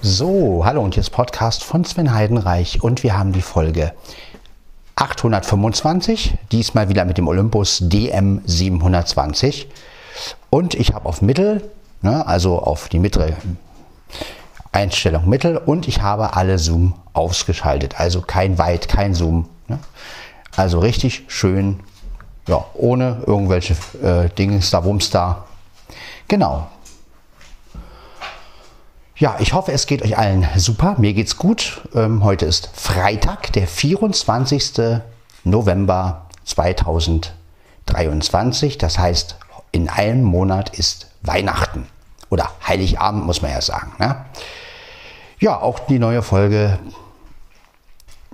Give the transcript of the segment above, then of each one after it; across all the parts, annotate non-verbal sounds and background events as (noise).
So, hallo und hier ist Podcast von Sven Heidenreich und wir haben die Folge 825, diesmal wieder mit dem Olympus DM 720 und ich habe auf Mittel, ne, also auf die mittlere Einstellung Mittel und ich habe alle Zoom ausgeschaltet, also kein Weit, kein Zoom. Ne? Also richtig schön, ja, ohne irgendwelche äh, Dinge, da, Wumms da. Genau, ja, ich hoffe, es geht euch allen super. Mir geht's gut. Ähm, heute ist Freitag, der 24. November 2023. Das heißt, in einem Monat ist Weihnachten. Oder Heiligabend, muss man ja sagen. Ne? Ja, auch die neue Folge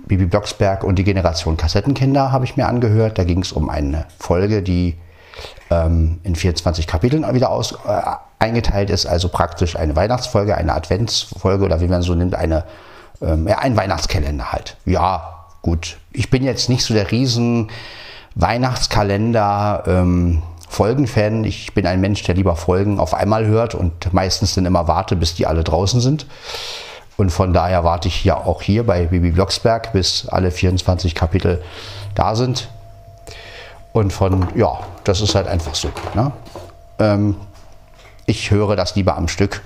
Bibi Blocksberg und die Generation Kassettenkinder habe ich mir angehört. Da ging es um eine Folge, die ähm, in 24 Kapiteln wieder aus, äh, eingeteilt ist, also praktisch eine Weihnachtsfolge, eine Adventsfolge oder wie man so nimmt, eine, ähm, ja, ein Weihnachtskalender halt. Ja, gut. Ich bin jetzt nicht so der riesen Weihnachtskalender ähm, Folgenfan. Ich bin ein Mensch, der lieber Folgen auf einmal hört und meistens dann immer warte, bis die alle draußen sind. Und von daher warte ich ja auch hier bei Bibi Blocksberg, bis alle 24 Kapitel da sind. Und von, ja, das ist halt einfach so. Ne? Ähm, ich höre das lieber am Stück.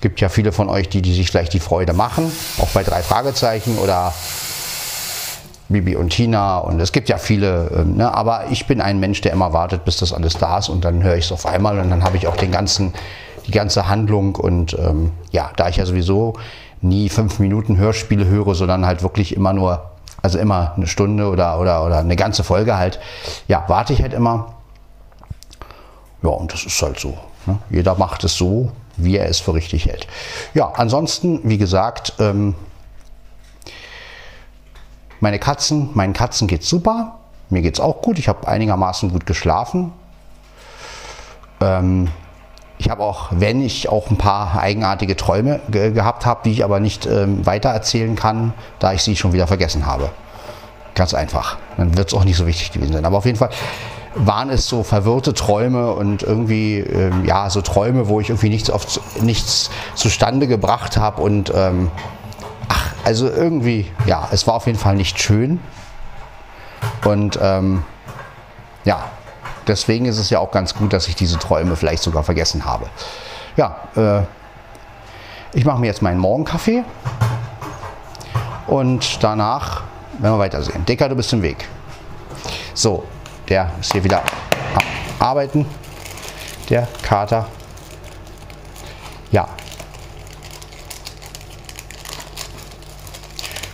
Gibt ja viele von euch, die, die sich vielleicht die Freude machen, auch bei drei Fragezeichen oder Bibi und Tina und es gibt ja viele, ähm, ne? aber ich bin ein Mensch, der immer wartet, bis das alles da ist und dann höre ich es auf einmal und dann habe ich auch den ganzen, die ganze Handlung und ähm, ja, da ich ja sowieso nie fünf Minuten Hörspiele höre, sondern halt wirklich immer nur, also immer eine Stunde oder, oder, oder eine ganze Folge halt, ja, warte ich halt immer. Ja, und das ist halt so. Ne? Jeder macht es so, wie er es für richtig hält. Ja, ansonsten, wie gesagt, ähm, meine Katzen, meinen Katzen geht super. Mir geht es auch gut. Ich habe einigermaßen gut geschlafen. Ähm, ich habe auch, wenn ich auch ein paar eigenartige Träume ge gehabt habe, die ich aber nicht ähm, weitererzählen kann, da ich sie schon wieder vergessen habe. Ganz einfach. Dann wird es auch nicht so wichtig gewesen sein. Aber auf jeden Fall, waren es so verwirrte Träume und irgendwie, ähm, ja, so Träume, wo ich irgendwie nichts, auf, nichts zustande gebracht habe und ähm, ach, also irgendwie, ja, es war auf jeden Fall nicht schön und ähm, ja, deswegen ist es ja auch ganz gut, dass ich diese Träume vielleicht sogar vergessen habe. Ja, äh, ich mache mir jetzt meinen Morgenkaffee und danach werden wir weitersehen. Dicker, du bist im Weg. So, der ist hier wieder arbeiten, der Kater. Ja.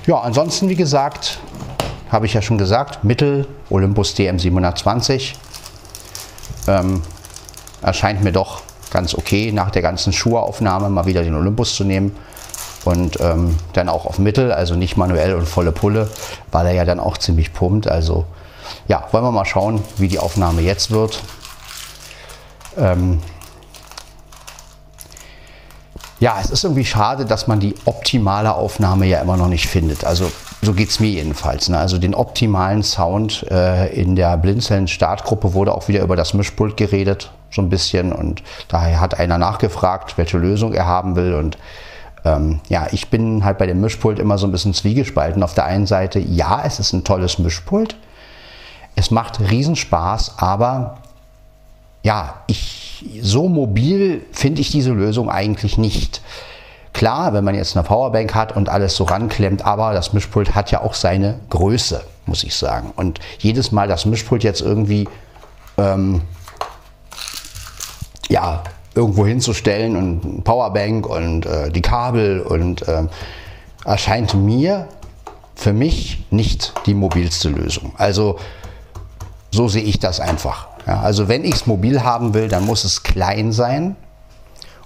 Ja, ansonsten, wie gesagt, habe ich ja schon gesagt, Mittel Olympus DM 720 ähm, erscheint mir doch ganz okay, nach der ganzen Schuhaufnahme mal wieder den Olympus zu nehmen und ähm, dann auch auf Mittel, also nicht manuell und volle Pulle, weil er ja dann auch ziemlich pumpt. Also ja, wollen wir mal schauen, wie die Aufnahme jetzt wird. Ähm ja, es ist irgendwie schade, dass man die optimale Aufnahme ja immer noch nicht findet. Also so geht es mir jedenfalls. Ne? Also den optimalen Sound äh, in der Blinzeln-Startgruppe wurde auch wieder über das Mischpult geredet, so ein bisschen. Und daher hat einer nachgefragt, welche Lösung er haben will. Und ähm, ja, ich bin halt bei dem Mischpult immer so ein bisschen zwiegespalten. Auf der einen Seite, ja, es ist ein tolles Mischpult. Es macht Riesenspaß, aber ja, ich, so mobil finde ich diese Lösung eigentlich nicht. Klar, wenn man jetzt eine Powerbank hat und alles so ranklemmt, aber das Mischpult hat ja auch seine Größe, muss ich sagen. Und jedes Mal das Mischpult jetzt irgendwie ähm, ja, irgendwo hinzustellen und Powerbank und äh, die Kabel und äh, erscheint mir für mich nicht die mobilste Lösung. Also so sehe ich das einfach. Ja, also wenn ich es mobil haben will, dann muss es klein sein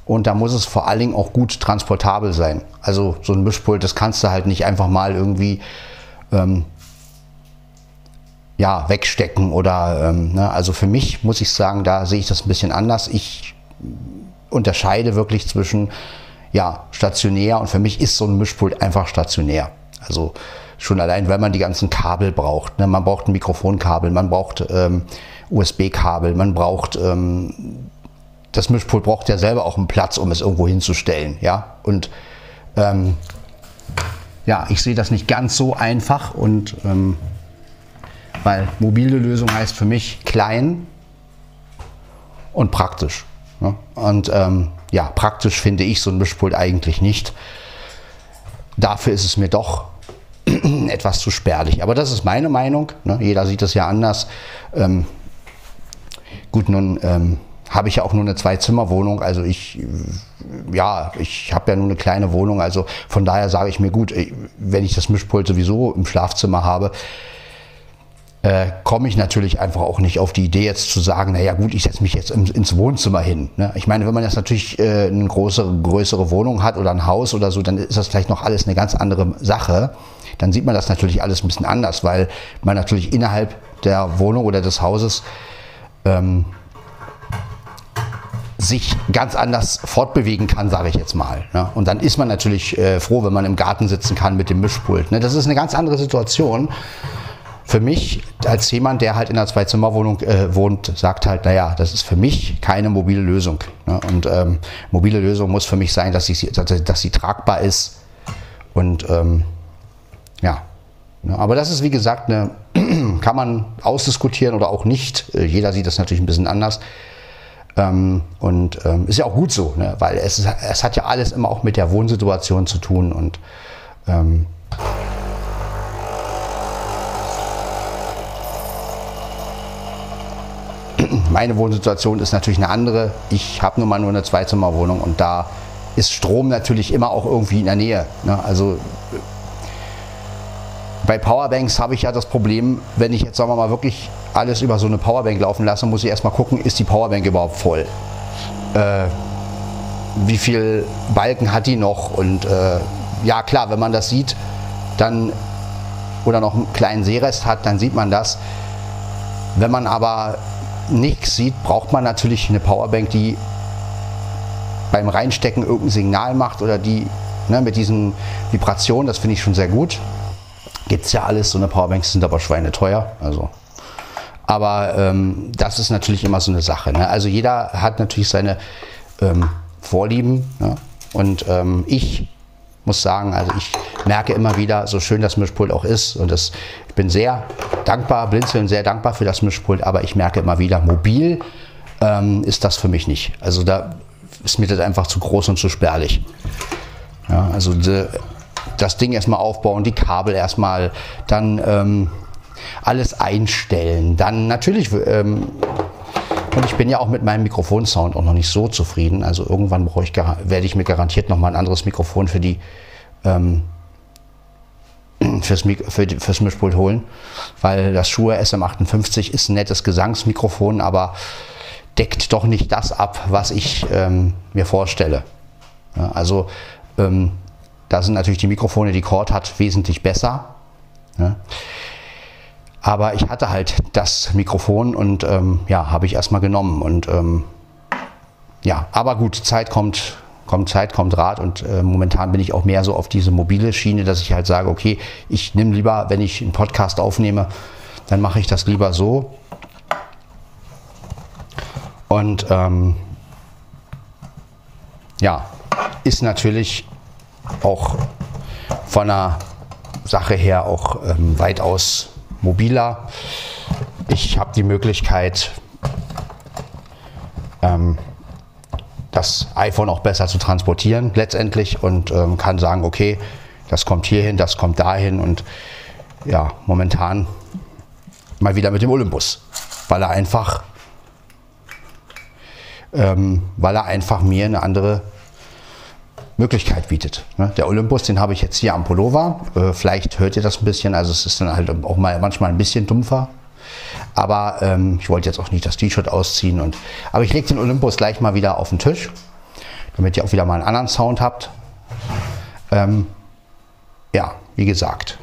und da muss es vor allen Dingen auch gut transportabel sein. Also so ein Mischpult, das kannst du halt nicht einfach mal irgendwie ähm, ja, wegstecken oder ähm, ne? also für mich muss ich sagen, da sehe ich das ein bisschen anders. Ich unterscheide wirklich zwischen ja, stationär und für mich ist so ein Mischpult einfach stationär. Also Schon allein, weil man die ganzen Kabel braucht. Ne? Man braucht ein Mikrofonkabel, man braucht ähm, USB-Kabel, man braucht ähm, das Mischpult braucht ja selber auch einen Platz, um es irgendwo hinzustellen. Ja? Und ähm, ja, ich sehe das nicht ganz so einfach und ähm, weil mobile Lösung heißt für mich klein und praktisch. Ne? Und ähm, ja, praktisch finde ich so ein Mischpult eigentlich nicht. Dafür ist es mir doch (clears throat) etwas zu spärlich. Aber das ist meine Meinung. Ne? Jeder sieht das ja anders. Ähm, gut, nun ähm, habe ich ja auch nur eine Zwei-Zimmer-Wohnung. Also ich, ja, ich habe ja nur eine kleine Wohnung. Also von daher sage ich mir, gut, wenn ich das Mischpult sowieso im Schlafzimmer habe, äh, komme ich natürlich einfach auch nicht auf die Idee jetzt zu sagen, naja gut, ich setze mich jetzt ins, ins Wohnzimmer hin. Ne? Ich meine, wenn man jetzt natürlich äh, eine größere, größere Wohnung hat oder ein Haus oder so, dann ist das vielleicht noch alles eine ganz andere Sache. Dann sieht man das natürlich alles ein bisschen anders, weil man natürlich innerhalb der Wohnung oder des Hauses ähm, sich ganz anders fortbewegen kann, sage ich jetzt mal. Ne? Und dann ist man natürlich äh, froh, wenn man im Garten sitzen kann mit dem Mischpult. Ne? Das ist eine ganz andere Situation. Für mich als jemand, der halt in einer Zwei-Zimmer-Wohnung äh, wohnt, sagt halt, naja, das ist für mich keine mobile Lösung. Ne? Und ähm, mobile Lösung muss für mich sein, dass sie, dass sie tragbar ist. Und ähm, ja, ne? aber das ist wie gesagt, eine, (clears throat) kann man ausdiskutieren oder auch nicht. Äh, jeder sieht das natürlich ein bisschen anders. Ähm, und ähm, ist ja auch gut so, ne? weil es, es hat ja alles immer auch mit der Wohnsituation zu tun und ähm, (clears throat) meine Wohnsituation ist natürlich eine andere. Ich habe nun mal nur eine Zweizimmerwohnung und da ist Strom natürlich immer auch irgendwie in der Nähe. Ne? Also bei Powerbanks habe ich ja das Problem, wenn ich jetzt sagen wir mal wirklich alles über so eine Powerbank laufen lasse, muss ich erstmal gucken, ist die Powerbank überhaupt voll? Äh, wie viel Balken hat die noch? Und äh, ja klar, wenn man das sieht, dann oder noch einen kleinen Seerest hat, dann sieht man das. Wenn man aber nichts sieht, braucht man natürlich eine Powerbank, die beim Reinstecken irgendein Signal macht oder die ne, mit diesen Vibrationen, das finde ich schon sehr gut. Gibt es ja alles, so eine Powerbanks sind aber schweineteuer. Also. Aber ähm, das ist natürlich immer so eine Sache. Ne? Also jeder hat natürlich seine ähm, Vorlieben. Ne? Und ähm, ich muss sagen, also ich merke immer wieder, so schön das Mischpult auch ist, und das, ich bin sehr dankbar, blinzeln sehr dankbar für das Mischpult, aber ich merke immer wieder, mobil ähm, ist das für mich nicht. Also da ist mir das einfach zu groß und zu spärlich. Ja, also die, das Ding erstmal aufbauen, die Kabel erstmal, dann ähm, alles einstellen. Dann natürlich, ähm, und ich bin ja auch mit meinem Mikrofonsound auch noch nicht so zufrieden. Also irgendwann ich, werde ich mir garantiert noch mal ein anderes Mikrofon für die ähm, fürs, für die, fürs Mischpult holen, weil das Shure SM58 ist ein nettes Gesangsmikrofon, aber deckt doch nicht das ab, was ich ähm, mir vorstelle. Ja, also ähm, da sind natürlich die Mikrofone, die Cord hat, wesentlich besser. Ja. Aber ich hatte halt das Mikrofon und ähm, ja, habe ich erstmal genommen. Und ähm, ja, aber gut, Zeit kommt, kommt Zeit, kommt Rat und äh, momentan bin ich auch mehr so auf diese mobile Schiene, dass ich halt sage, okay, ich nehme lieber, wenn ich einen Podcast aufnehme, dann mache ich das lieber so. Und ähm, ja, ist natürlich auch von der Sache her auch ähm, weitaus mobiler. Ich habe die Möglichkeit, ähm, das iPhone auch besser zu transportieren letztendlich und ähm, kann sagen, okay, das kommt hierhin, das kommt dahin und ja, momentan mal wieder mit dem Olympus, weil er einfach, ähm, weil er einfach mir eine andere Möglichkeit bietet. Ne? Der Olympus, den habe ich jetzt hier am Pullover. Äh, vielleicht hört ihr das ein bisschen, also es ist dann halt auch mal manchmal ein bisschen dumpfer. Aber ähm, ich wollte jetzt auch nicht das T-Shirt ausziehen. Und, aber ich lege den Olympus gleich mal wieder auf den Tisch, damit ihr auch wieder mal einen anderen Sound habt. Ähm, ja, wie gesagt.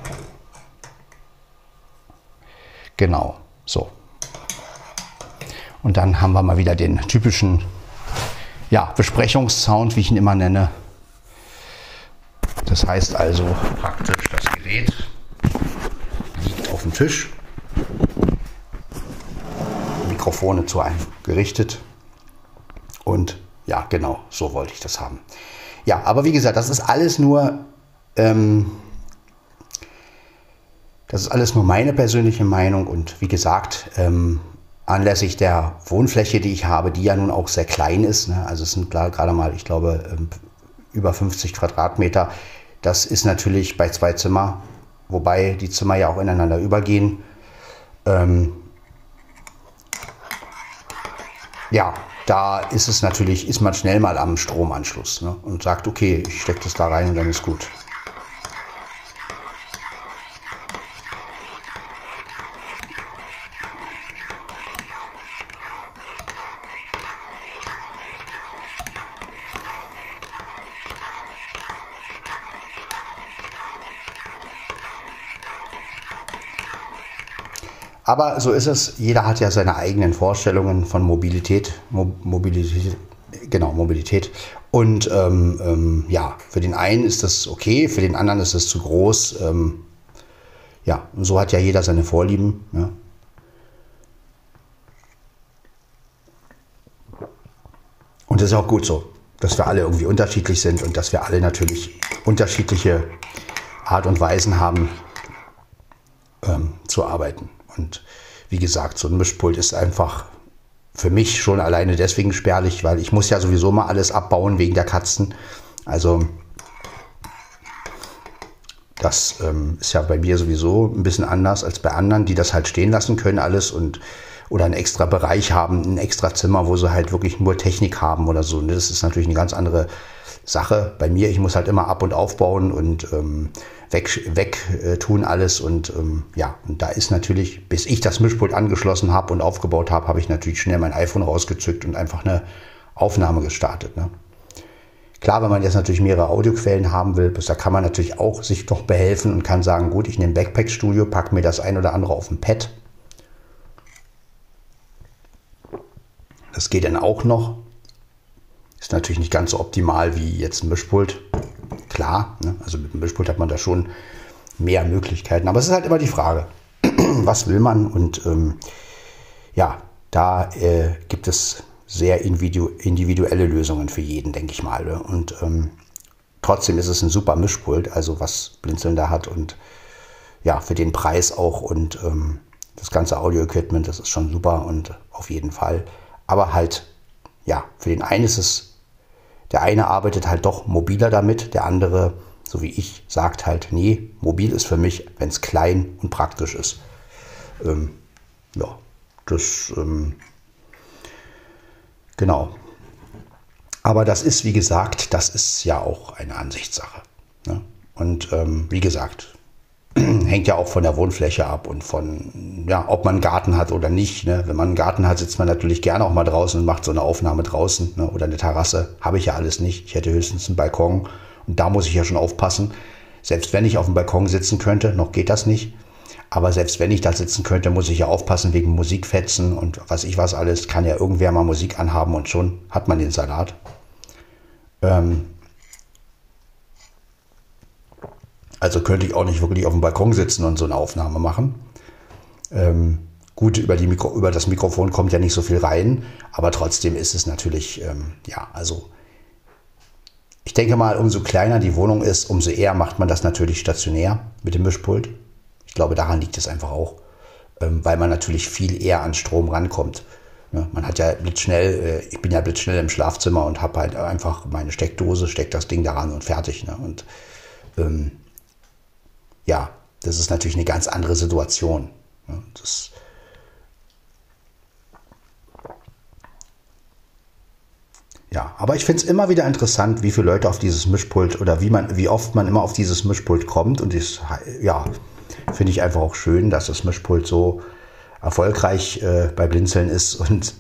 Genau, so. Und dann haben wir mal wieder den typischen ja, Besprechungssound, wie ich ihn immer nenne. Das heißt also praktisch, das Gerät liegt auf dem Tisch, Mikrofone zu einem gerichtet und ja, genau, so wollte ich das haben. Ja, aber wie gesagt, das ist alles nur, ähm, das ist alles nur meine persönliche Meinung und wie gesagt, ähm, anlässlich der Wohnfläche, die ich habe, die ja nun auch sehr klein ist, ne? also es sind gerade mal, ich glaube, ähm, über 50 Quadratmeter, das ist natürlich bei zwei Zimmer, wobei die Zimmer ja auch ineinander übergehen. Ähm, ja, da ist es natürlich, ist man schnell mal am Stromanschluss ne? und sagt, okay, ich stecke das da rein und dann ist gut. Aber so ist es. Jeder hat ja seine eigenen Vorstellungen von Mobilität. Mo Mobilität, genau, Mobilität. Und ähm, ähm, ja, für den einen ist das okay, für den anderen ist es zu groß. Ähm, ja, und so hat ja jeder seine Vorlieben. Ja. Und das ist auch gut so, dass wir alle irgendwie unterschiedlich sind und dass wir alle natürlich unterschiedliche Art und Weisen haben ähm, zu arbeiten. Und wie gesagt, so ein Mischpult ist einfach für mich schon alleine deswegen spärlich, weil ich muss ja sowieso mal alles abbauen wegen der Katzen. Also das ähm, ist ja bei mir sowieso ein bisschen anders als bei anderen, die das halt stehen lassen können alles und oder einen extra Bereich haben, ein extra Zimmer, wo sie halt wirklich nur Technik haben oder so. Und das ist natürlich eine ganz andere Sache. Bei mir, ich muss halt immer ab und aufbauen und ähm, weg, weg äh, tun alles. Und ähm, ja, und da ist natürlich, bis ich das Mischpult angeschlossen habe und aufgebaut habe, habe ich natürlich schnell mein iPhone rausgezückt und einfach eine Aufnahme gestartet. Ne? Klar, wenn man jetzt natürlich mehrere Audioquellen haben will, da kann man natürlich auch sich doch behelfen und kann sagen, gut, ich nehme Backpack Studio, packe mir das ein oder andere auf ein Pad. Das geht dann auch noch. Ist natürlich nicht ganz so optimal wie jetzt ein Mischpult klar. Ne? Also mit dem Mischpult hat man da schon mehr Möglichkeiten. Aber es ist halt immer die Frage, (clears throat) was will man? Und ähm, ja, da äh, gibt es sehr individuelle Lösungen für jeden, denke ich mal. Ne? Und ähm, trotzdem ist es ein super Mischpult, also was Blinzeln da hat und ja, für den Preis auch und ähm, das ganze Audio-Equipment, das ist schon super und auf jeden Fall. Aber halt, ja, für den einen ist es der eine arbeitet halt doch mobiler damit, der andere, so wie ich, sagt halt, nee, mobil ist für mich, wenn es klein und praktisch ist. Ähm, ja, das, ähm, genau. Aber das ist, wie gesagt, das ist ja auch eine Ansichtssache. Ne? Und ähm, wie gesagt, (clears throat) hängt ja auch von der Wohnfläche ab und von, ja, ob man einen Garten hat oder nicht. Ne? Wenn man einen Garten hat, sitzt man natürlich gerne auch mal draußen und macht so eine Aufnahme draußen ne? oder eine Terrasse. Habe ich ja alles nicht. Ich hätte höchstens einen Balkon und da muss ich ja schon aufpassen. Selbst wenn ich auf dem Balkon sitzen könnte, noch geht das nicht. Aber selbst wenn ich da sitzen könnte, muss ich ja aufpassen wegen Musikfetzen und was ich was alles. Kann ja irgendwer mal Musik anhaben und schon hat man den Salat. Ähm, Also könnte ich auch nicht wirklich auf dem Balkon sitzen und so eine Aufnahme machen. Ähm, gut, über, die Mikro, über das Mikrofon kommt ja nicht so viel rein, aber trotzdem ist es natürlich, ähm, ja, also ich denke mal, umso kleiner die Wohnung ist, umso eher macht man das natürlich stationär mit dem Mischpult. Ich glaube, daran liegt es einfach auch, ähm, weil man natürlich viel eher an Strom rankommt. Ja, man hat ja blitzschnell, äh, ich bin ja blitzschnell im Schlafzimmer und habe halt einfach meine Steckdose, steckt das Ding daran und fertig. Ne? Und ähm, ja, das ist natürlich eine ganz andere Situation. Das, ja, aber ich finde es immer wieder interessant, wie viele Leute auf dieses Mischpult oder wie man, wie oft man immer auf dieses Mischpult kommt. Und das, ja, finde ich einfach auch schön, dass das Mischpult so erfolgreich äh, bei Blinzeln ist. Und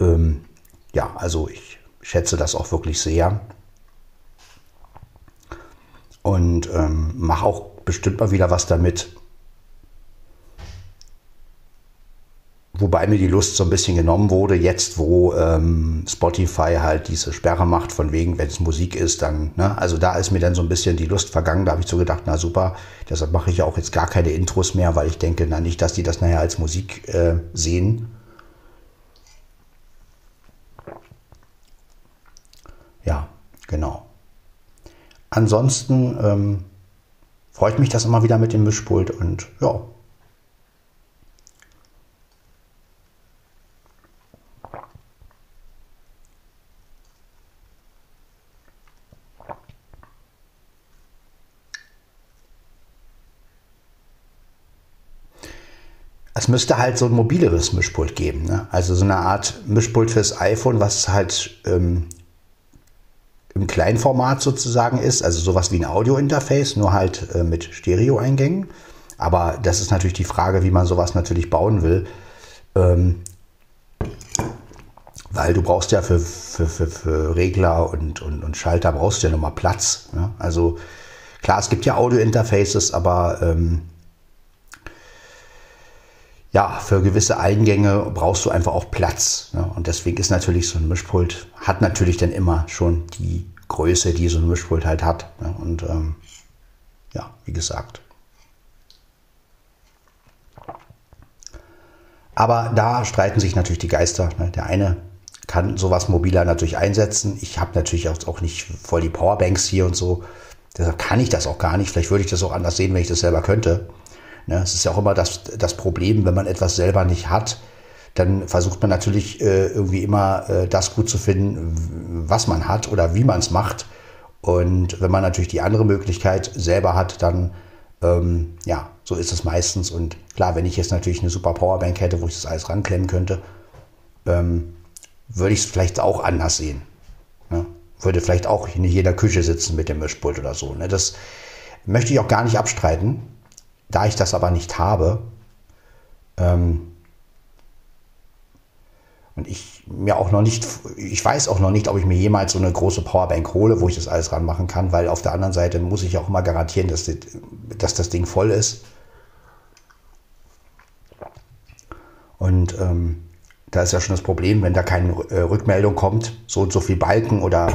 ähm, ja, also ich schätze das auch wirklich sehr. Und ähm, mache auch bestimmt mal wieder was damit. Wobei mir die Lust so ein bisschen genommen wurde, jetzt wo ähm, Spotify halt diese Sperre macht, von wegen, wenn es Musik ist, dann, ne? also da ist mir dann so ein bisschen die Lust vergangen, da habe ich so gedacht, na super, deshalb mache ich ja auch jetzt gar keine Intros mehr, weil ich denke, na nicht, dass die das nachher als Musik äh, sehen. Ja, genau. ansonsten ähm, freut mich das immer wieder mit dem Mischpult und ja, es müsste halt so ein mobileres Mischpult geben. Ne? Also so eine Art Mischpult fürs iPhone, was halt ähm, im Kleinformat sozusagen ist, also sowas wie ein Audio-Interface, nur halt äh, mit Stereo-Eingängen. Aber das ist natürlich die Frage, wie man sowas natürlich bauen will. Ähm, weil du brauchst ja für, für, für, für Regler und, und, und Schalter brauchst du ja nochmal Platz. Ne? Also klar, es gibt ja Audio-Interfaces, aber ähm, ja, für gewisse Eingänge brauchst du einfach auch Platz. Ne? Und deswegen ist natürlich so ein Mischpult, hat natürlich dann immer schon die Größe, die so ein Mischpult halt hat. Ne? Und ähm, ja, wie gesagt. Aber da streiten sich natürlich die Geister. Ne? Der eine kann sowas mobiler natürlich einsetzen. Ich habe natürlich auch nicht voll die Powerbanks hier und so. Deshalb kann ich das auch gar nicht. Vielleicht würde ich das auch anders sehen, wenn ich das selber könnte. Ne? Es ist ja auch immer das, das Problem, wenn man etwas selber nicht hat, dann versucht man natürlich äh, irgendwie immer äh, das gut zu finden, was man hat oder wie man es macht. Und wenn man natürlich die andere Möglichkeit selber hat, dann ähm, ja, so ist es meistens. Und klar, wenn ich jetzt natürlich eine super Powerbank hätte, wo ich das alles ranklemmen könnte, ähm, würde ich es vielleicht auch anders sehen. Ne? Würde vielleicht auch in jeder Küche sitzen mit dem Mischpult oder so. Ne? Das möchte ich auch gar nicht abstreiten. Da ich das aber nicht habe, ähm, und ich mir auch noch nicht, ich weiß auch noch nicht, ob ich mir jemals so eine große Powerbank hole, wo ich das alles ranmachen kann, weil auf der anderen Seite muss ich auch immer garantieren, dass, das, dass das Ding voll ist. Und ähm, da ist ja schon das Problem, wenn da keine äh, Rückmeldung kommt, so und so viel Balken oder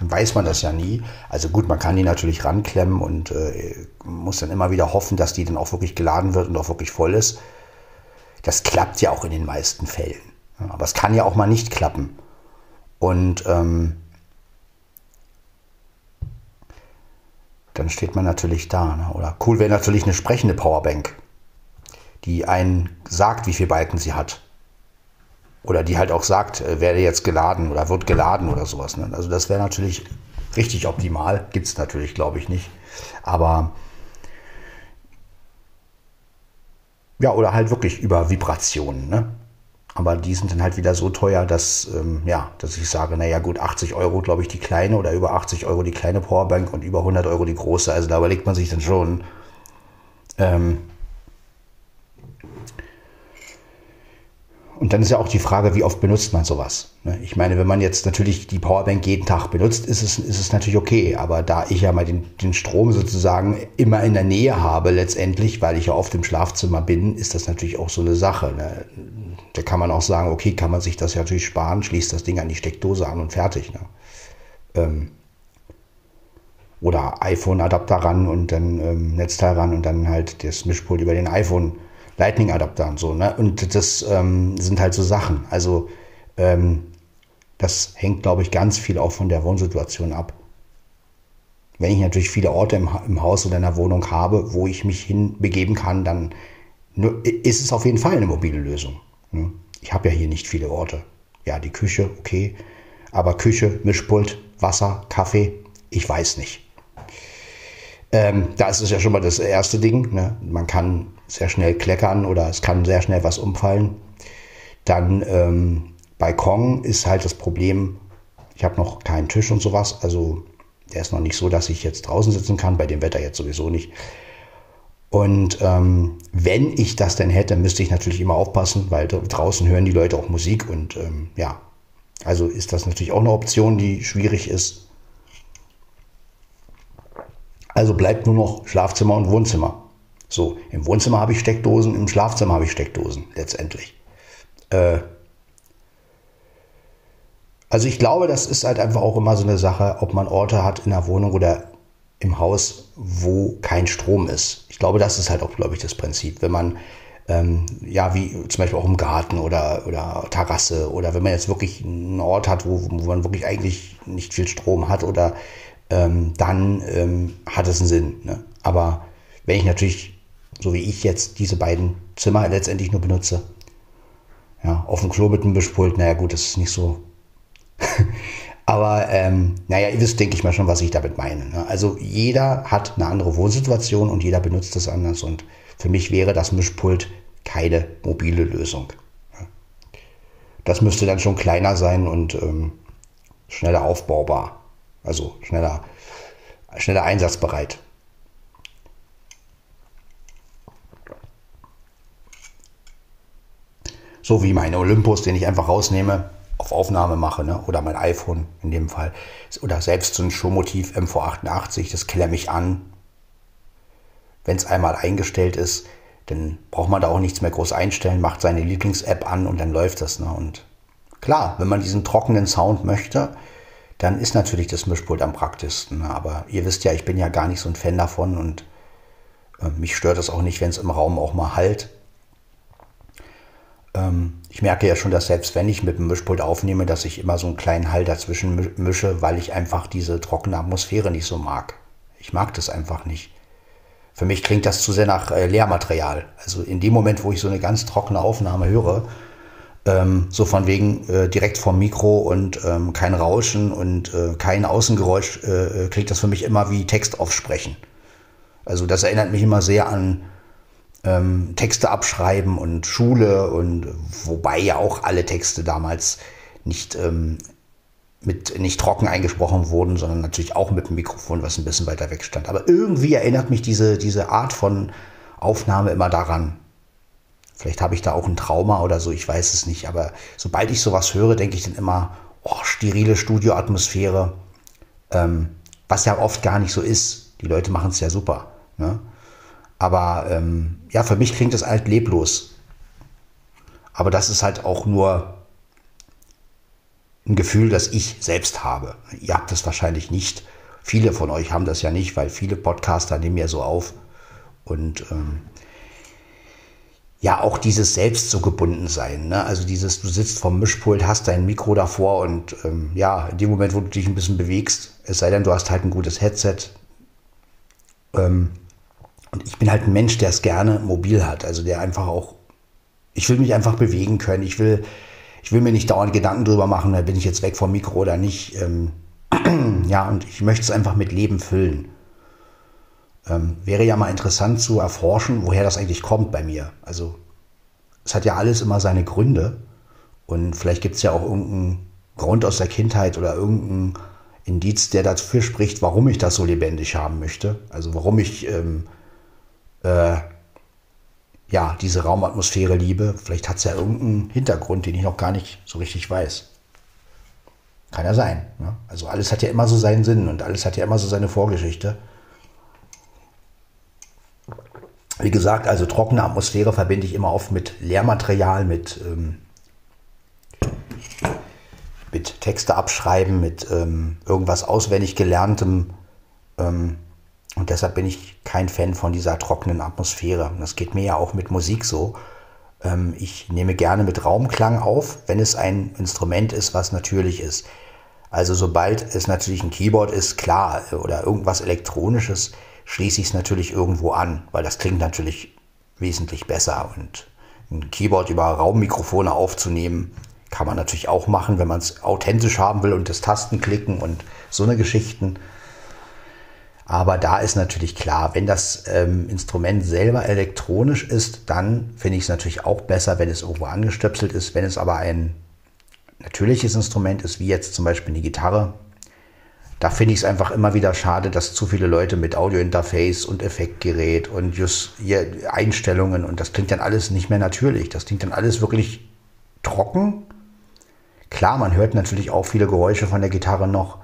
weiß man das ja nie. Also gut, man kann die natürlich ranklemmen und äh, muss dann immer wieder hoffen, dass die dann auch wirklich geladen wird und auch wirklich voll ist. Das klappt ja auch in den meisten Fällen. Aber es kann ja auch mal nicht klappen. Und ähm, dann steht man natürlich da. Ne? Oder cool wäre natürlich eine sprechende Powerbank, die einen sagt, wie viele Balken sie hat. Oder die halt auch sagt, äh, werde jetzt geladen oder wird geladen oder sowas. Ne? Also das wäre natürlich richtig optimal. Gibt es natürlich, glaube ich, nicht. Aber ja, oder halt wirklich über Vibrationen. Ne? Aber die sind dann halt wieder so teuer, dass, ähm, ja, dass ich sage, naja gut, 80 Euro, glaube ich, die kleine oder über 80 Euro die kleine Powerbank und über 100 Euro die große. Also da überlegt man sich dann schon, ähm, Und dann ist ja auch die Frage, wie oft benutzt man sowas? Ne? Ich meine, wenn man jetzt natürlich die Powerbank jeden Tag benutzt, ist es, ist es natürlich okay. Aber da ich ja mal den, den Strom sozusagen immer in der Nähe habe letztendlich, weil ich ja oft im Schlafzimmer bin, ist das natürlich auch so eine Sache. Ne? Da kann man auch sagen, okay, kann man sich das ja natürlich sparen, schließt das Ding an die Steckdose an und fertig. Ne? Ähm, oder iPhone-Adapter ran und dann ähm, Netzteil ran und dann halt das Mischpult über den iPhone Lightning-Adapter und so. Ne? Und das ähm, sind halt so Sachen. Also ähm, das hängt, glaube ich, ganz viel auch von der Wohnsituation ab. Wenn ich natürlich viele Orte im, im Haus oder in der Wohnung habe, wo ich mich hinbegeben kann, dann ist es auf jeden Fall eine mobile Lösung. Ne? Ich habe ja hier nicht viele Orte. Ja, die Küche, okay. Aber Küche, Mischpult, Wasser, Kaffee, ich weiß nicht. Ähm, da ist es ja schon mal das erste Ding. Ne? Man kann sehr schnell kleckern oder es kann sehr schnell was umfallen. Dann ähm, Balkon ist halt das Problem, ich habe noch keinen Tisch und sowas. Also der ist noch nicht so, dass ich jetzt draußen sitzen kann, bei dem Wetter jetzt sowieso nicht. Und ähm, wenn ich das denn hätte, müsste ich natürlich immer aufpassen, weil draußen hören die Leute auch Musik und ähm, ja, also ist das natürlich auch eine Option, die schwierig ist. Also bleibt nur noch Schlafzimmer und Wohnzimmer. So, im Wohnzimmer habe ich Steckdosen, im Schlafzimmer habe ich Steckdosen letztendlich. Äh, also ich glaube, das ist halt einfach auch immer so eine Sache, ob man Orte hat in der Wohnung oder im Haus, wo kein Strom ist. Ich glaube, das ist halt auch, glaube ich, das Prinzip. Wenn man, ähm, ja, wie zum Beispiel auch im Garten oder, oder Terrasse oder wenn man jetzt wirklich einen Ort hat, wo, wo man wirklich eigentlich nicht viel Strom hat oder ähm, dann ähm, hat es einen Sinn. Ne? Aber wenn ich natürlich, so wie ich jetzt, diese beiden Zimmer letztendlich nur benutze, ja, auf dem Klo mit einem Mischpult, naja gut, das ist nicht so. (laughs) Aber ähm, naja, ihr wisst, denke ich mal schon, was ich damit meine. Ne? Also jeder hat eine andere Wohnsituation und jeder benutzt das anders. Und für mich wäre das Mischpult keine mobile Lösung. Das müsste dann schon kleiner sein und ähm, schneller aufbaubar. Also schneller, schneller einsatzbereit. So wie mein Olympus, den ich einfach rausnehme, auf Aufnahme mache, ne? oder mein iPhone in dem Fall. Oder selbst so ein Showmotiv MV88, das klärt mich an. Wenn es einmal eingestellt ist, dann braucht man da auch nichts mehr groß einstellen, macht seine Lieblings-App an und dann läuft das. Ne? Und klar, wenn man diesen trockenen Sound möchte, dann ist natürlich das Mischpult am praktischsten. Ne? Aber ihr wisst ja, ich bin ja gar nicht so ein Fan davon und äh, mich stört es auch nicht, wenn es im Raum auch mal halt. Ähm, ich merke ja schon, dass selbst wenn ich mit dem Mischpult aufnehme, dass ich immer so einen kleinen Hall dazwischen mische, weil ich einfach diese trockene Atmosphäre nicht so mag. Ich mag das einfach nicht. Für mich klingt das zu sehr nach äh, Lehrmaterial. Also in dem Moment, wo ich so eine ganz trockene Aufnahme höre, ähm, so von wegen äh, direkt vom Mikro und ähm, kein Rauschen und äh, kein Außengeräusch, äh, äh, klingt das für mich immer wie Text aufsprechen. Also das erinnert mich immer sehr an ähm, Texte abschreiben und Schule und wobei ja auch alle Texte damals nicht ähm, mit nicht trocken eingesprochen wurden, sondern natürlich auch mit dem Mikrofon, was ein bisschen weiter weg stand. Aber irgendwie erinnert mich diese, diese Art von Aufnahme immer daran. Vielleicht habe ich da auch ein Trauma oder so, ich weiß es nicht. Aber sobald ich sowas höre, denke ich dann immer, oh, sterile Studioatmosphäre. Ähm, was ja oft gar nicht so ist. Die Leute machen es ja super. Ne? Aber ähm, ja, für mich klingt es halt leblos. Aber das ist halt auch nur ein Gefühl, das ich selbst habe. Ihr habt das wahrscheinlich nicht. Viele von euch haben das ja nicht, weil viele Podcaster nehmen ja so auf. Und ähm, ja, auch dieses selbst so gebunden sein. Ne? Also dieses, du sitzt vom Mischpult, hast dein Mikro davor und ähm, ja, in dem Moment, wo du dich ein bisschen bewegst, es sei denn, du hast halt ein gutes Headset. Ähm, und ich bin halt ein Mensch, der es gerne mobil hat. Also der einfach auch, ich will mich einfach bewegen können. Ich will ich will mir nicht dauernd Gedanken drüber machen, bin ich jetzt weg vom Mikro oder nicht. Ähm, (clears throat) ja, und ich möchte es einfach mit Leben füllen. Ähm, wäre ja mal interessant zu erforschen, woher das eigentlich kommt bei mir. Also es hat ja alles immer seine Gründe und vielleicht gibt es ja auch irgendeinen Grund aus der Kindheit oder irgendeinen Indiz, der dafür spricht, warum ich das so lebendig haben möchte. Also warum ich ähm, äh, ja, diese Raumatmosphäre liebe. Vielleicht hat es ja irgendeinen Hintergrund, den ich noch gar nicht so richtig weiß. Kann ja sein. Ne? Also alles hat ja immer so seinen Sinn und alles hat ja immer so seine Vorgeschichte. Wie gesagt, also trockene Atmosphäre verbinde ich immer oft mit Lehrmaterial, mit, ähm, mit Texte abschreiben, mit ähm, irgendwas auswendig gelerntem. Ähm, und deshalb bin ich kein Fan von dieser trockenen Atmosphäre. das geht mir ja auch mit Musik so. Ähm, ich nehme gerne mit Raumklang auf, wenn es ein Instrument ist, was natürlich ist. Also sobald es natürlich ein Keyboard ist, klar, oder irgendwas Elektronisches, schließe ich es natürlich irgendwo an, weil das klingt natürlich wesentlich besser. Und ein Keyboard über Raummikrofone aufzunehmen, kann man natürlich auch machen, wenn man es authentisch haben will und das Tastenklicken und so eine Geschichten. Aber da ist natürlich klar, wenn das ähm, Instrument selber elektronisch ist, dann finde ich es natürlich auch besser, wenn es irgendwo angestöpselt ist. Wenn es aber ein natürliches Instrument ist, wie jetzt zum Beispiel eine Gitarre, da finde ich es einfach immer wieder schade, dass zu viele Leute mit Audiointerface und Effektgerät und just Einstellungen und das klingt dann alles nicht mehr natürlich. Das klingt dann alles wirklich trocken. Klar, man hört natürlich auch viele Geräusche von der Gitarre noch,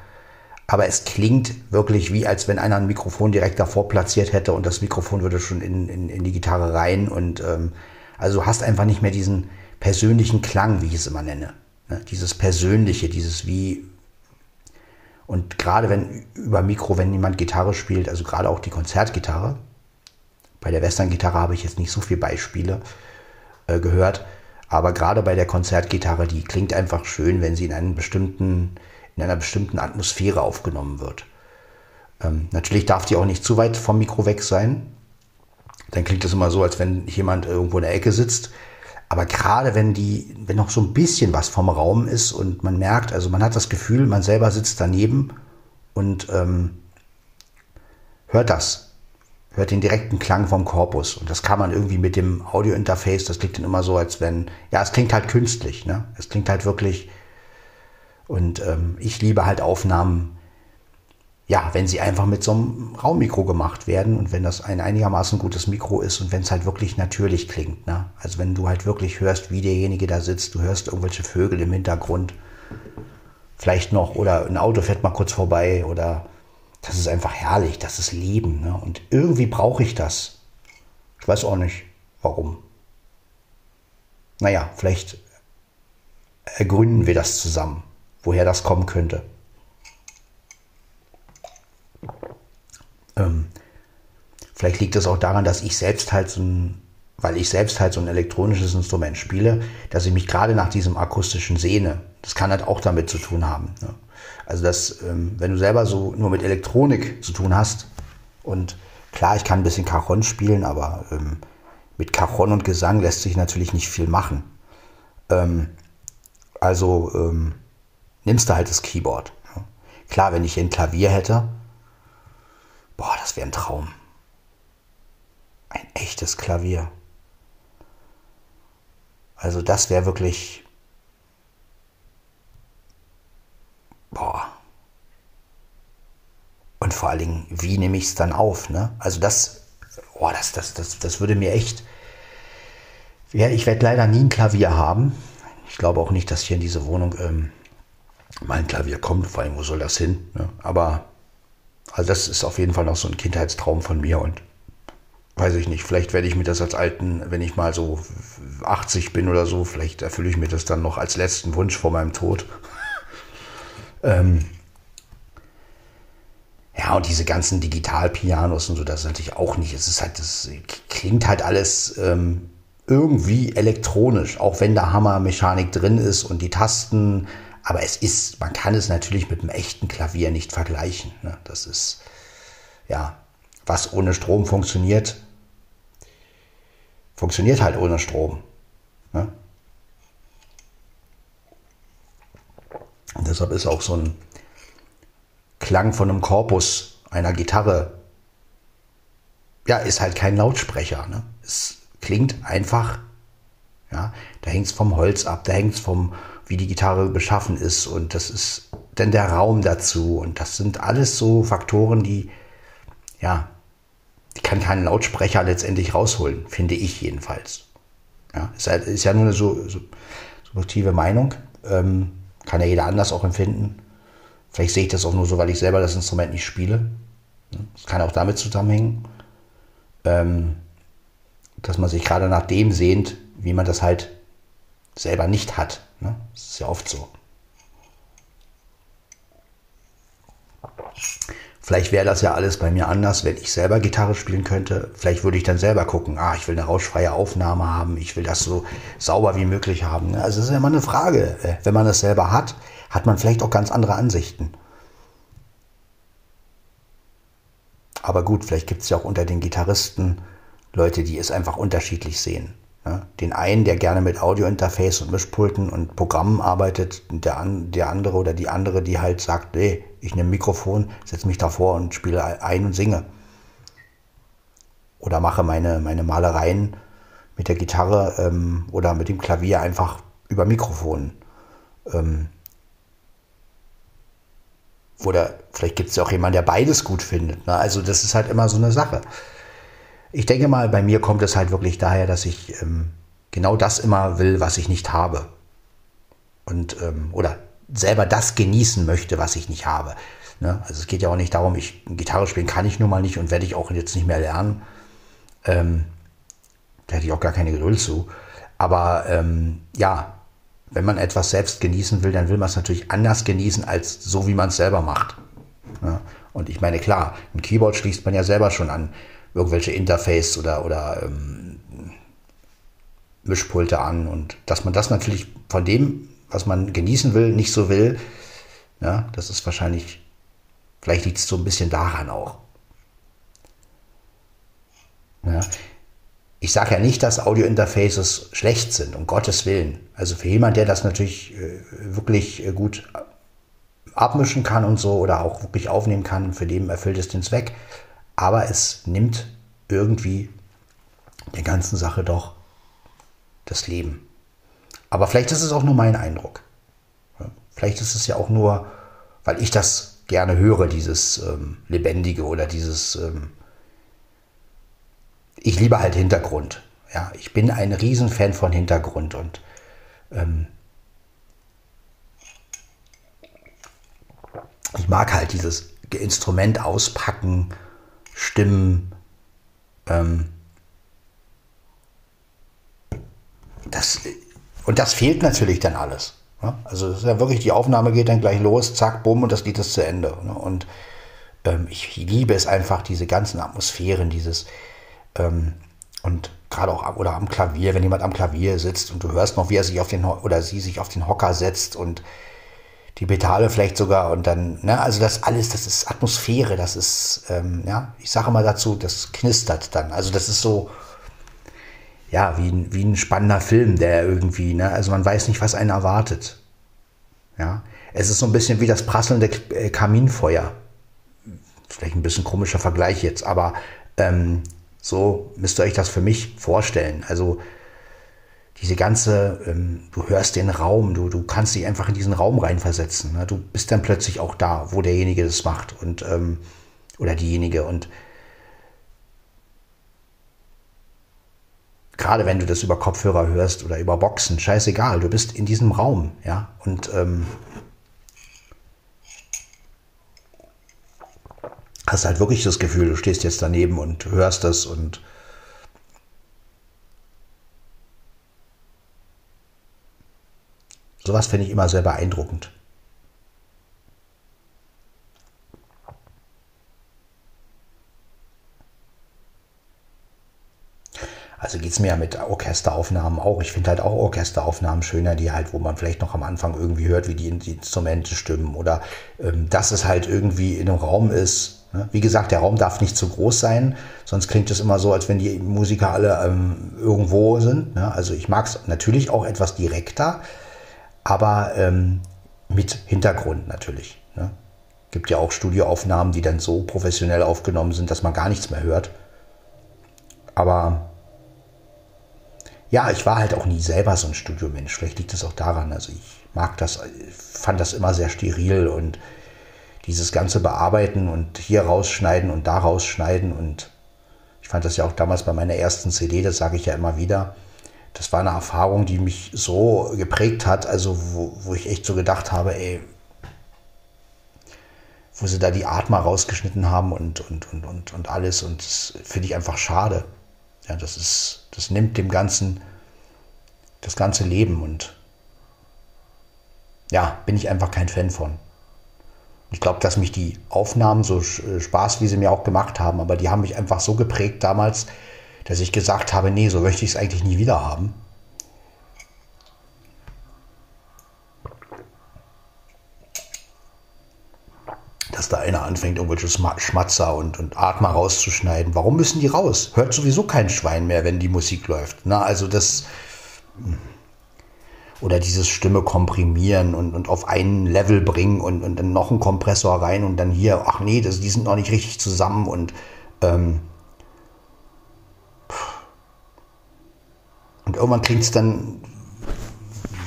aber es klingt wirklich wie, als wenn einer ein Mikrofon direkt davor platziert hätte und das Mikrofon würde schon in, in, in die Gitarre rein. Und ähm, also hast einfach nicht mehr diesen persönlichen Klang, wie ich es immer nenne. Ne? Dieses Persönliche, dieses wie. Und gerade wenn über Mikro, wenn jemand Gitarre spielt, also gerade auch die Konzertgitarre, bei der Western-Gitarre habe ich jetzt nicht so viele Beispiele äh, gehört, aber gerade bei der Konzertgitarre, die klingt einfach schön, wenn sie in einem bestimmten in einer bestimmten Atmosphäre aufgenommen wird. Ähm, natürlich darf die auch nicht zu weit vom Mikro weg sein. Dann klingt das immer so, als wenn jemand irgendwo in der Ecke sitzt. Aber gerade wenn die, wenn noch so ein bisschen was vom Raum ist und man merkt, also man hat das Gefühl, man selber sitzt daneben und ähm, hört das, hört den direkten Klang vom Korpus. Und das kann man irgendwie mit dem Audiointerface, das klingt dann immer so, als wenn, ja, es klingt halt künstlich, ne? Es klingt halt wirklich. Und ähm, ich liebe halt Aufnahmen, ja, wenn sie einfach mit so einem Raummikro gemacht werden und wenn das ein einigermaßen gutes Mikro ist und wenn es halt wirklich natürlich klingt. Ne? Also wenn du halt wirklich hörst, wie derjenige da sitzt, du hörst irgendwelche Vögel im Hintergrund, vielleicht noch, oder ein Auto fährt mal kurz vorbei oder das ist einfach herrlich, das ist Leben. Ne? Und irgendwie brauche ich das. Ich weiß auch nicht, warum. Naja, vielleicht ergründen wir das zusammen, woher das kommen könnte. Ähm, vielleicht liegt es auch daran, dass ich selbst halt so ein, weil ich selbst halt so ein elektronisches Instrument spiele, dass ich mich gerade nach diesem akustischen sehne. Das kann halt auch damit zu tun haben. Ne? Also dass, ähm, wenn du selber so nur mit Elektronik zu tun hast und klar, ich kann ein bisschen Cajon spielen, aber ähm, mit Cajon und Gesang lässt sich natürlich nicht viel machen. Ähm, also ähm, nimmst du halt das Keyboard. Ne? Klar, wenn ich ein Klavier hätte, Boah, das wäre ein Traum. Ein echtes Klavier. Also das wäre wirklich... Boah. Und vor allen Dingen, wie nehme ich es dann auf? Ne? Also das, boah, das, das, das, das würde mir echt... Ja, ich werde leider nie ein Klavier haben. Ich glaube auch nicht, dass hier in diese Wohnung ähm, mal ein Klavier kommt. Vor allem, wo soll das hin? Ne? Aber also das ist auf jeden Fall noch so ein Kindheitstraum von mir und weiß ich nicht, vielleicht werde ich mir das als alten, wenn ich mal so 80 bin oder so, vielleicht erfülle ich mir das dann noch als letzten Wunsch vor meinem Tod. (laughs) ähm, ja, und diese ganzen Digitalpianos und so, das ist natürlich auch nicht. Es ist halt, das klingt halt alles ähm, irgendwie elektronisch, auch wenn da Hammermechanik drin ist und die Tasten aber es ist, man kann es natürlich mit einem echten Klavier nicht vergleichen. Ne? Das ist, ja, was ohne Strom funktioniert, funktioniert halt ohne Strom. Ne? Und deshalb ist auch so ein Klang von einem Korpus einer Gitarre, ja, ist halt kein Lautsprecher. Ne? Es klingt einfach, ja, da hängt es vom Holz ab, da hängt es vom, wie die Gitarre beschaffen ist und das ist dann der Raum dazu und das sind alles so Faktoren, die, ja, die kann kein Lautsprecher letztendlich rausholen, finde ich jedenfalls. Ja, ist, halt, ist ja nur eine so, so subjektive Meinung, ähm, kann ja jeder anders auch empfinden. Vielleicht sehe ich das auch nur so, weil ich selber das Instrument nicht spiele. Das kann auch damit zusammenhängen, ähm, dass man sich gerade nach dem sehnt, wie man das halt selber nicht hat. Ne? Das ist ja oft so. Vielleicht wäre das ja alles bei mir anders, wenn ich selber Gitarre spielen könnte. Vielleicht würde ich dann selber gucken, ah, ich will eine rauschfreie Aufnahme haben, ich will das so sauber wie möglich haben. Ne? Also das ist ja immer eine Frage. Äh, wenn man das selber hat, hat man vielleicht auch ganz andere Ansichten. Aber gut, vielleicht gibt es ja auch unter den Gitarristen Leute, die es einfach unterschiedlich sehen. Den einen, der gerne mit Audiointerface und Mischpulten und Programmen arbeitet, und der, der andere oder die andere, die halt sagt, nee, ich nehme Mikrofon, setze mich davor und spiele ein und singe. Oder mache meine, meine Malereien mit der Gitarre ähm, oder mit dem Klavier einfach über Mikrofon. Ähm, oder vielleicht gibt es ja auch jemanden, der beides gut findet. Ne? Also das ist halt immer so eine Sache. Ich denke mal, bei mir kommt es halt wirklich daher, dass ich ähm, genau das immer will, was ich nicht habe. Und, ähm, oder selber das genießen möchte, was ich nicht habe. Ne? Also es geht ja auch nicht darum, ich Gitarre spielen kann ich nun mal nicht und werde ich auch jetzt nicht mehr lernen. Ähm, da hätte ich auch gar keine Geduld zu. Aber ähm, ja, wenn man etwas selbst genießen will, dann will man es natürlich anders genießen, als so, wie man es selber macht. Ja? Und ich meine, klar, ein Keyboard schließt man ja selber schon an irgendwelche Interface oder, oder ähm, Mischpulte an und dass man das natürlich von dem, was man genießen will, nicht so will, ja, das ist wahrscheinlich Vielleicht liegt es so ein bisschen daran auch. Ja. Ich sage ja nicht, dass Audio-Interfaces schlecht sind, um Gottes Willen. Also für jemand, der das natürlich äh, wirklich äh, gut abmischen kann und so oder auch wirklich aufnehmen kann, für den erfüllt es den Zweck. Aber es nimmt irgendwie der ganzen Sache doch das Leben. Aber vielleicht ist es auch nur mein Eindruck. Vielleicht ist es ja auch nur, weil ich das gerne höre, dieses ähm, Lebendige oder dieses ähm, ich liebe halt Hintergrund. Ja, ich bin ein Riesenfan von Hintergrund und ähm, ich mag halt dieses Instrument auspacken, Stimmen. Ähm, das, und das fehlt natürlich dann alles. Ja? Also es ist ja wirklich, die Aufnahme geht dann gleich los, zack, bumm, und das Lied ist zu Ende. Ne? Und ähm, ich liebe es einfach, diese ganzen Atmosphären, dieses, ähm, und gerade auch oder am Klavier, wenn jemand am Klavier sitzt und du hörst noch, wie er sich auf den oder sie sich auf den Hocker setzt und die Pedale vielleicht sogar und dann, ne, also das alles, das ist Atmosphäre, das ist, ähm, ja, ich sage mal dazu, das knistert dann. Also das ist so, ja, wie, ein, wie ein spannender Film, der irgendwie, ne, also man weiß nicht, was einen erwartet. Ja, es ist so ein bisschen wie das prasselnde äh, Kaminfeuer. Vielleicht ein bisschen komischer Vergleich jetzt, aber ähm, so müsst ihr euch das für mich vorstellen. Also diese ganze, ähm, du hörst den Raum, du, du kannst dich einfach in diesen Raum reinversetzen. Ne? Du bist dann plötzlich auch da, wo derjenige das macht und ähm, oder diejenige. Und gerade wenn du das über Kopfhörer hörst oder über Boxen, scheißegal, du bist in diesem Raum, ja. Und ähm, hast halt wirklich das Gefühl, du stehst jetzt daneben und hörst das und sowas finde ich immer sehr beeindruckend. Also geht es mir ja mit Orchesteraufnahmen auch. Ich finde halt auch Orchesteraufnahmen schöner, die halt, wo man vielleicht noch am Anfang irgendwie hört, wie die, Instrumente stimmen oder ähm, dass es halt irgendwie in einem Raum ist, Ne? Wie gesagt, der Raum darf nicht zu groß sein, sonst klingt es immer so, als wenn die Musiker alle ähm, irgendwo sind. Ne? Also ich mag es natürlich auch etwas direkter, aber ähm, mit Hintergrund natürlich. Ne? Gibt ja auch Studioaufnahmen, die dann so professionell aufgenommen sind, dass man gar nichts mehr hört. Aber ja, ich war halt auch nie selber so ein Studiomensch. Vielleicht liegt es auch daran. Also ich mag das, fand das immer sehr steril und dieses ganze Bearbeiten und hier rausschneiden und da rausschneiden. Und ich fand das ja auch damals bei meiner ersten CD, das sage ich ja immer wieder. Das war eine Erfahrung, die mich so geprägt hat, also wo, wo ich echt so gedacht habe, ey, wo sie da die Art mal rausgeschnitten haben und, und, und, und, und alles. Und das finde ich einfach schade. Ja, das ist, das nimmt dem Ganzen das ganze Leben und ja, bin ich einfach kein Fan von. Ich glaube, dass mich die Aufnahmen, so äh, Spaß, wie sie mir auch gemacht haben, aber die haben mich einfach so geprägt damals, dass ich gesagt habe, nee, so möchte ich es eigentlich nie wieder haben. Dass da einer anfängt, irgendwelche Schmatzer und, und Atmer rauszuschneiden. Warum müssen die raus? Hört sowieso kein Schwein mehr, wenn die Musik läuft. Na, also das. Hm oder dieses Stimme komprimieren und, und auf ein Level bringen und, und dann noch einen Kompressor rein und dann hier, ach nee, das, die sind noch nicht richtig zusammen und ähm, und irgendwann klingt es dann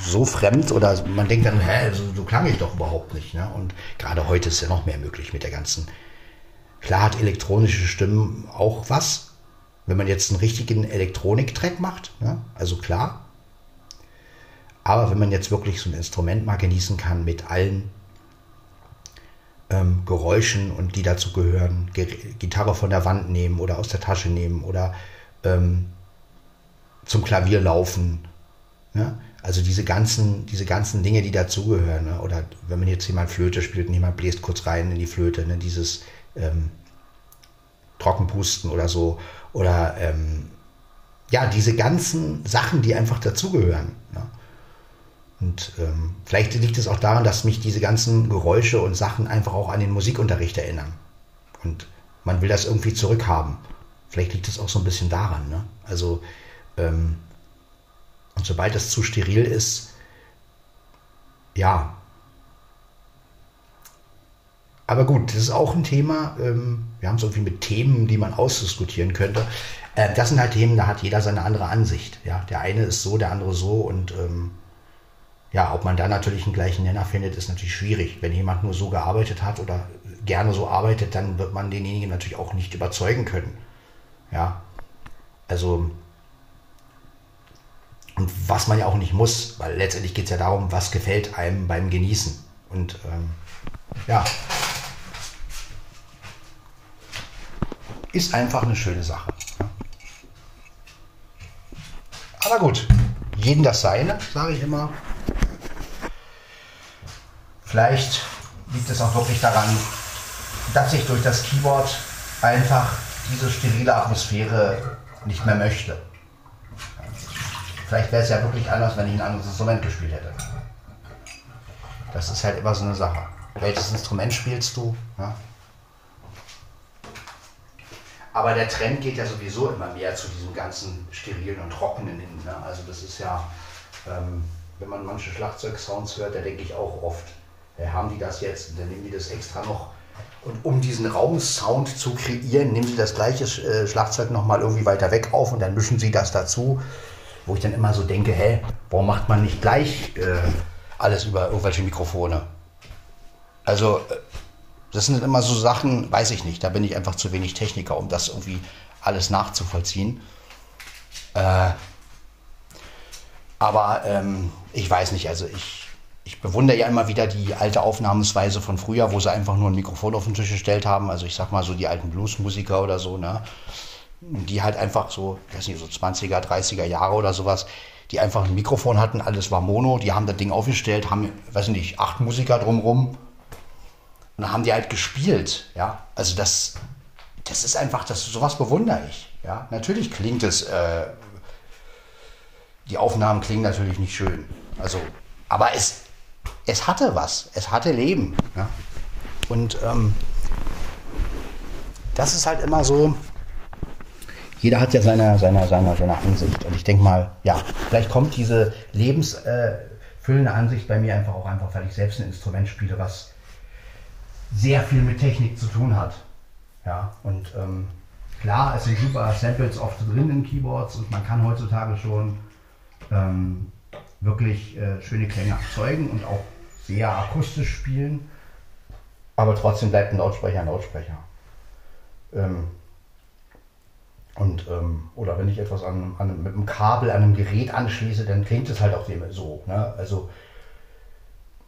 so fremd oder man denkt dann, hä, so, so klang ich doch überhaupt nicht. Ne? Und gerade heute ist ja noch mehr möglich mit der ganzen. Klar hat elektronische Stimmen auch was, wenn man jetzt einen richtigen Elektronik-Track macht. Ne? Also klar, aber wenn man jetzt wirklich so ein Instrument mal genießen kann mit allen ähm, Geräuschen und die dazu gehören, Gitarre von der Wand nehmen oder aus der Tasche nehmen oder ähm, zum Klavier laufen. Ne? Also diese ganzen, diese ganzen Dinge, die dazugehören. Ne? Oder wenn man jetzt jemand Flöte spielt und jemand bläst kurz rein in die Flöte, ne? dieses ähm, Trockenpusten oder so. Oder ähm, ja, diese ganzen Sachen, die einfach dazugehören. Ne? Und ähm, vielleicht liegt es auch daran, dass mich diese ganzen Geräusche und Sachen einfach auch an den Musikunterricht erinnern. Und man will das irgendwie zurückhaben. Vielleicht liegt es auch so ein bisschen daran. Ne? Also, ähm, und sobald es zu steril ist, ja. Aber gut, das ist auch ein Thema. Ähm, wir haben es irgendwie mit Themen, die man ausdiskutieren könnte. Äh, das sind halt Themen, da hat jeder seine andere Ansicht. Ja, der eine ist so, der andere so und ähm, ja, ob man da natürlich einen gleichen Nenner findet, ist natürlich schwierig. Wenn jemand nur so gearbeitet hat oder gerne so arbeitet, dann wird man denjenigen natürlich auch nicht überzeugen können. Ja, also und was man ja auch nicht muss, weil letztendlich geht es ja darum, was gefällt einem beim Genießen. Und ähm, ja, ist einfach eine schöne Sache. Aber gut, jeden das seine, sage ich immer. Vielleicht liegt es auch wirklich daran, dass ich durch das Keyboard einfach diese sterile Atmosphäre nicht mehr möchte. Vielleicht wäre es ja wirklich anders, wenn ich ein anderes Instrument gespielt hätte. Das ist halt immer so eine Sache. Welches Instrument spielst du? Ja? Aber der Trend geht ja sowieso immer mehr zu diesem ganzen sterilen und trockenen hin. Ne? Also das ist ja, ähm, wenn man manche Schlagzeugsounds hört, da denke ich auch oft, äh, haben die das jetzt und dann nehmen die das extra noch. Und um diesen Raumsound zu kreieren, nehmen sie das gleiche äh, Schlagzeug nochmal irgendwie weiter weg auf und dann mischen sie das dazu. Wo ich dann immer so denke, hä, warum macht man nicht gleich äh, alles über irgendwelche Mikrofone? Also, äh, das sind immer so Sachen, weiß ich nicht, da bin ich einfach zu wenig Techniker, um das irgendwie alles nachzuvollziehen. Äh, aber ähm, ich weiß nicht, also ich ich bewundere ja immer wieder die alte Aufnahmensweise von früher, wo sie einfach nur ein Mikrofon auf den Tisch gestellt haben. Also ich sag mal so die alten Bluesmusiker oder so, ne? Die halt einfach so, ich weiß nicht, so 20er, 30er Jahre oder sowas, die einfach ein Mikrofon hatten, alles war Mono, die haben das Ding aufgestellt, haben, weiß nicht, acht Musiker drumrum. Und dann haben die halt gespielt, ja. Also das, das ist einfach, das, sowas bewundere ich, ja. Natürlich klingt es, äh, die Aufnahmen klingen natürlich nicht schön. Also, aber es, es hatte was, es hatte Leben. Ja? Und ähm, das ist halt immer so, jeder hat ja seine, seine, seine, seine Ansicht. Und ich denke mal, ja, vielleicht kommt diese lebensfüllende Ansicht bei mir einfach auch einfach, weil ich selbst ein Instrument spiele, was sehr viel mit Technik zu tun hat. Ja, und ähm, klar, es sind super Samples oft drin in Keyboards und man kann heutzutage schon ähm, wirklich äh, schöne Klänge erzeugen und auch sehr akustisch spielen, aber trotzdem bleibt ein Lautsprecher ein Lautsprecher. Ähm, und, ähm, oder wenn ich etwas an, an, mit einem Kabel an einem Gerät anschließe, dann klingt es halt auch so. Ne? Also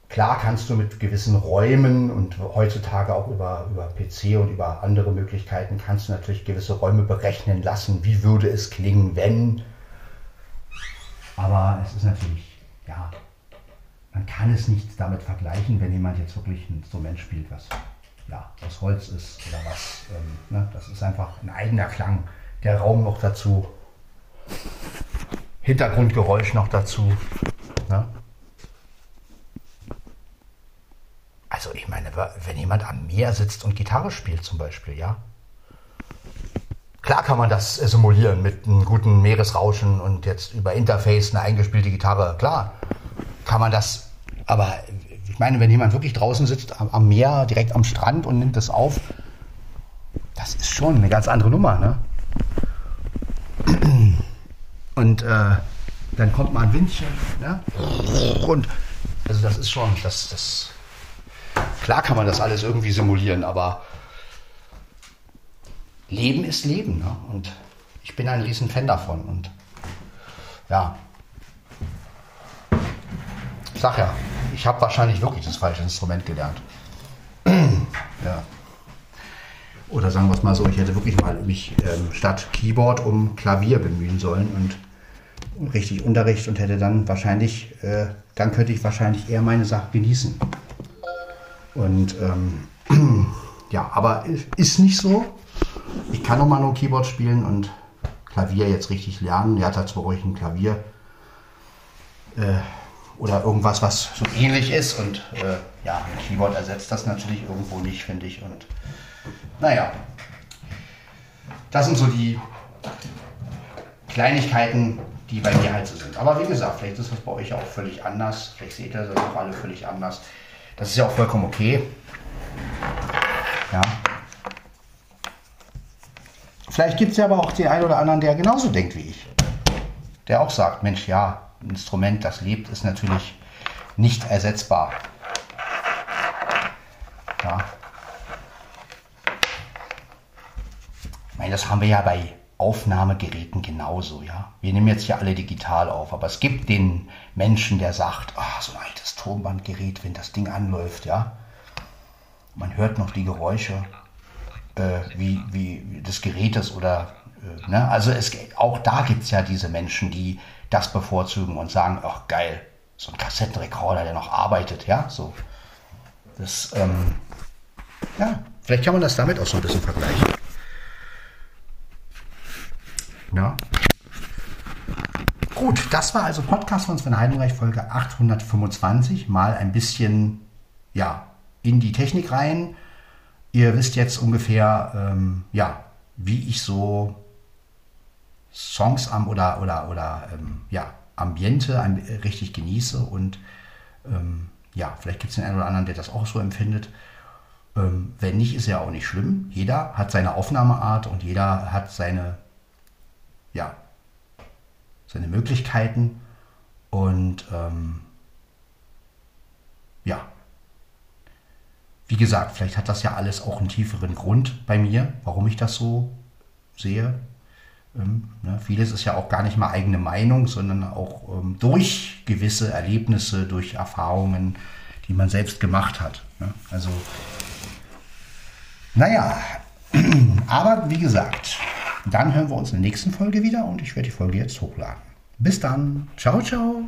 klar kannst du mit gewissen Räumen und heutzutage auch über, über PC und über andere Möglichkeiten kannst du natürlich gewisse Räume berechnen lassen, wie würde es klingen, wenn. Aber es ist natürlich, ja, man kann es nicht damit vergleichen, wenn jemand jetzt wirklich ein Instrument spielt, was ja, aus Holz ist oder was. Ähm, ne? Das ist einfach ein eigener Klang. Der Raum noch dazu. Hintergrundgeräusch noch dazu. Ne? Also ich meine, wenn jemand am Meer sitzt und Gitarre spielt zum Beispiel, ja. Klar kann man das simulieren mit einem guten Meeresrauschen und jetzt über Interface eine eingespielte Gitarre. Klar kann man das. Aber ich meine, wenn jemand wirklich draußen sitzt am, Meer, direkt am Strand und nimmt das auf, das ist schon eine ganz andere Nummer. Ne? Und äh, dann kommt mal ein Windchen. Ne? Und also das ist schon, das, das, klar kann man das alles irgendwie simulieren, aber Leben ist Leben. Ne? Und ich bin ein riesen Fan davon. Und ja, ich sag ja, ich habe wahrscheinlich wirklich das falsche Instrument gelernt. (clears throat) ja. Oder sagen wir es mal so, ich hätte wirklich mal mich ähm, statt Keyboard um Klavier bemühen sollen und richtig Unterricht und hätte dann wahrscheinlich, äh, dann könnte ich wahrscheinlich eher meine Sache genießen. Und ähm, (clears throat) ja, aber ist nicht so. Ich kann noch mal nur Keyboard spielen und Klavier jetzt richtig lernen. Er hat zwar ruhig ein Klavier. Äh, oder irgendwas, was so ähnlich ist. Und äh, ja, ein Keyboard ersetzt das natürlich irgendwo nicht, finde ich. Und naja, das sind so die Kleinigkeiten, die bei mir halt so sind. Aber wie gesagt, vielleicht ist das bei euch auch völlig anders. Vielleicht seht ihr das auch alle völlig anders. Das ist ja auch vollkommen okay. Ja. Vielleicht gibt es ja aber auch den einen oder anderen, der genauso denkt wie ich. Der auch sagt, Mensch, ja, ein Instrument, das lebt, ist natürlich nicht ersetzbar. Ja. Meine, das haben wir ja bei Aufnahmegeräten genauso, ja. Wir nehmen jetzt hier alle digital auf, aber es gibt den Menschen, der sagt, ah, so ein altes Tonbandgerät, wenn das Ding anläuft, ja. Man hört noch die Geräusche äh, wie, wie des Gerätes oder, äh, ne? Also es, auch da gibt es ja diese Menschen, die das bevorzugen und sagen, ach geil, so ein Kassettenrekorder, der noch arbeitet, ja, so. Das, ähm, ja, vielleicht kann man das damit auch so ein bisschen vergleichen. Ja. Gut, das war also Podcast von Sven Heidenreich, Folge 825. Mal ein bisschen, ja, in die Technik rein. Ihr wisst jetzt ungefähr, ähm, ja, wie ich so Songs am oder, oder, oder ähm, ja, Ambiente richtig genieße und ähm, ja, vielleicht gibt es den einen oder anderen, der das auch so empfindet. Ähm, wenn nicht, ist ja auch nicht schlimm. Jeder hat seine Aufnahmeart und jeder hat seine ja, seine Möglichkeiten und ähm, ja, wie gesagt, vielleicht hat das ja alles auch einen tieferen Grund bei mir, warum ich das so sehe. Ähm, ne, vieles ist ja auch gar nicht mal eigene Meinung, sondern auch ähm, durch gewisse Erlebnisse, durch Erfahrungen, die man selbst gemacht hat. Ne? Also, naja, (clears throat) aber wie gesagt, dann hören wir uns in der nächsten Folge wieder und ich werde die Folge jetzt hochladen. Bis dann. Ciao, ciao.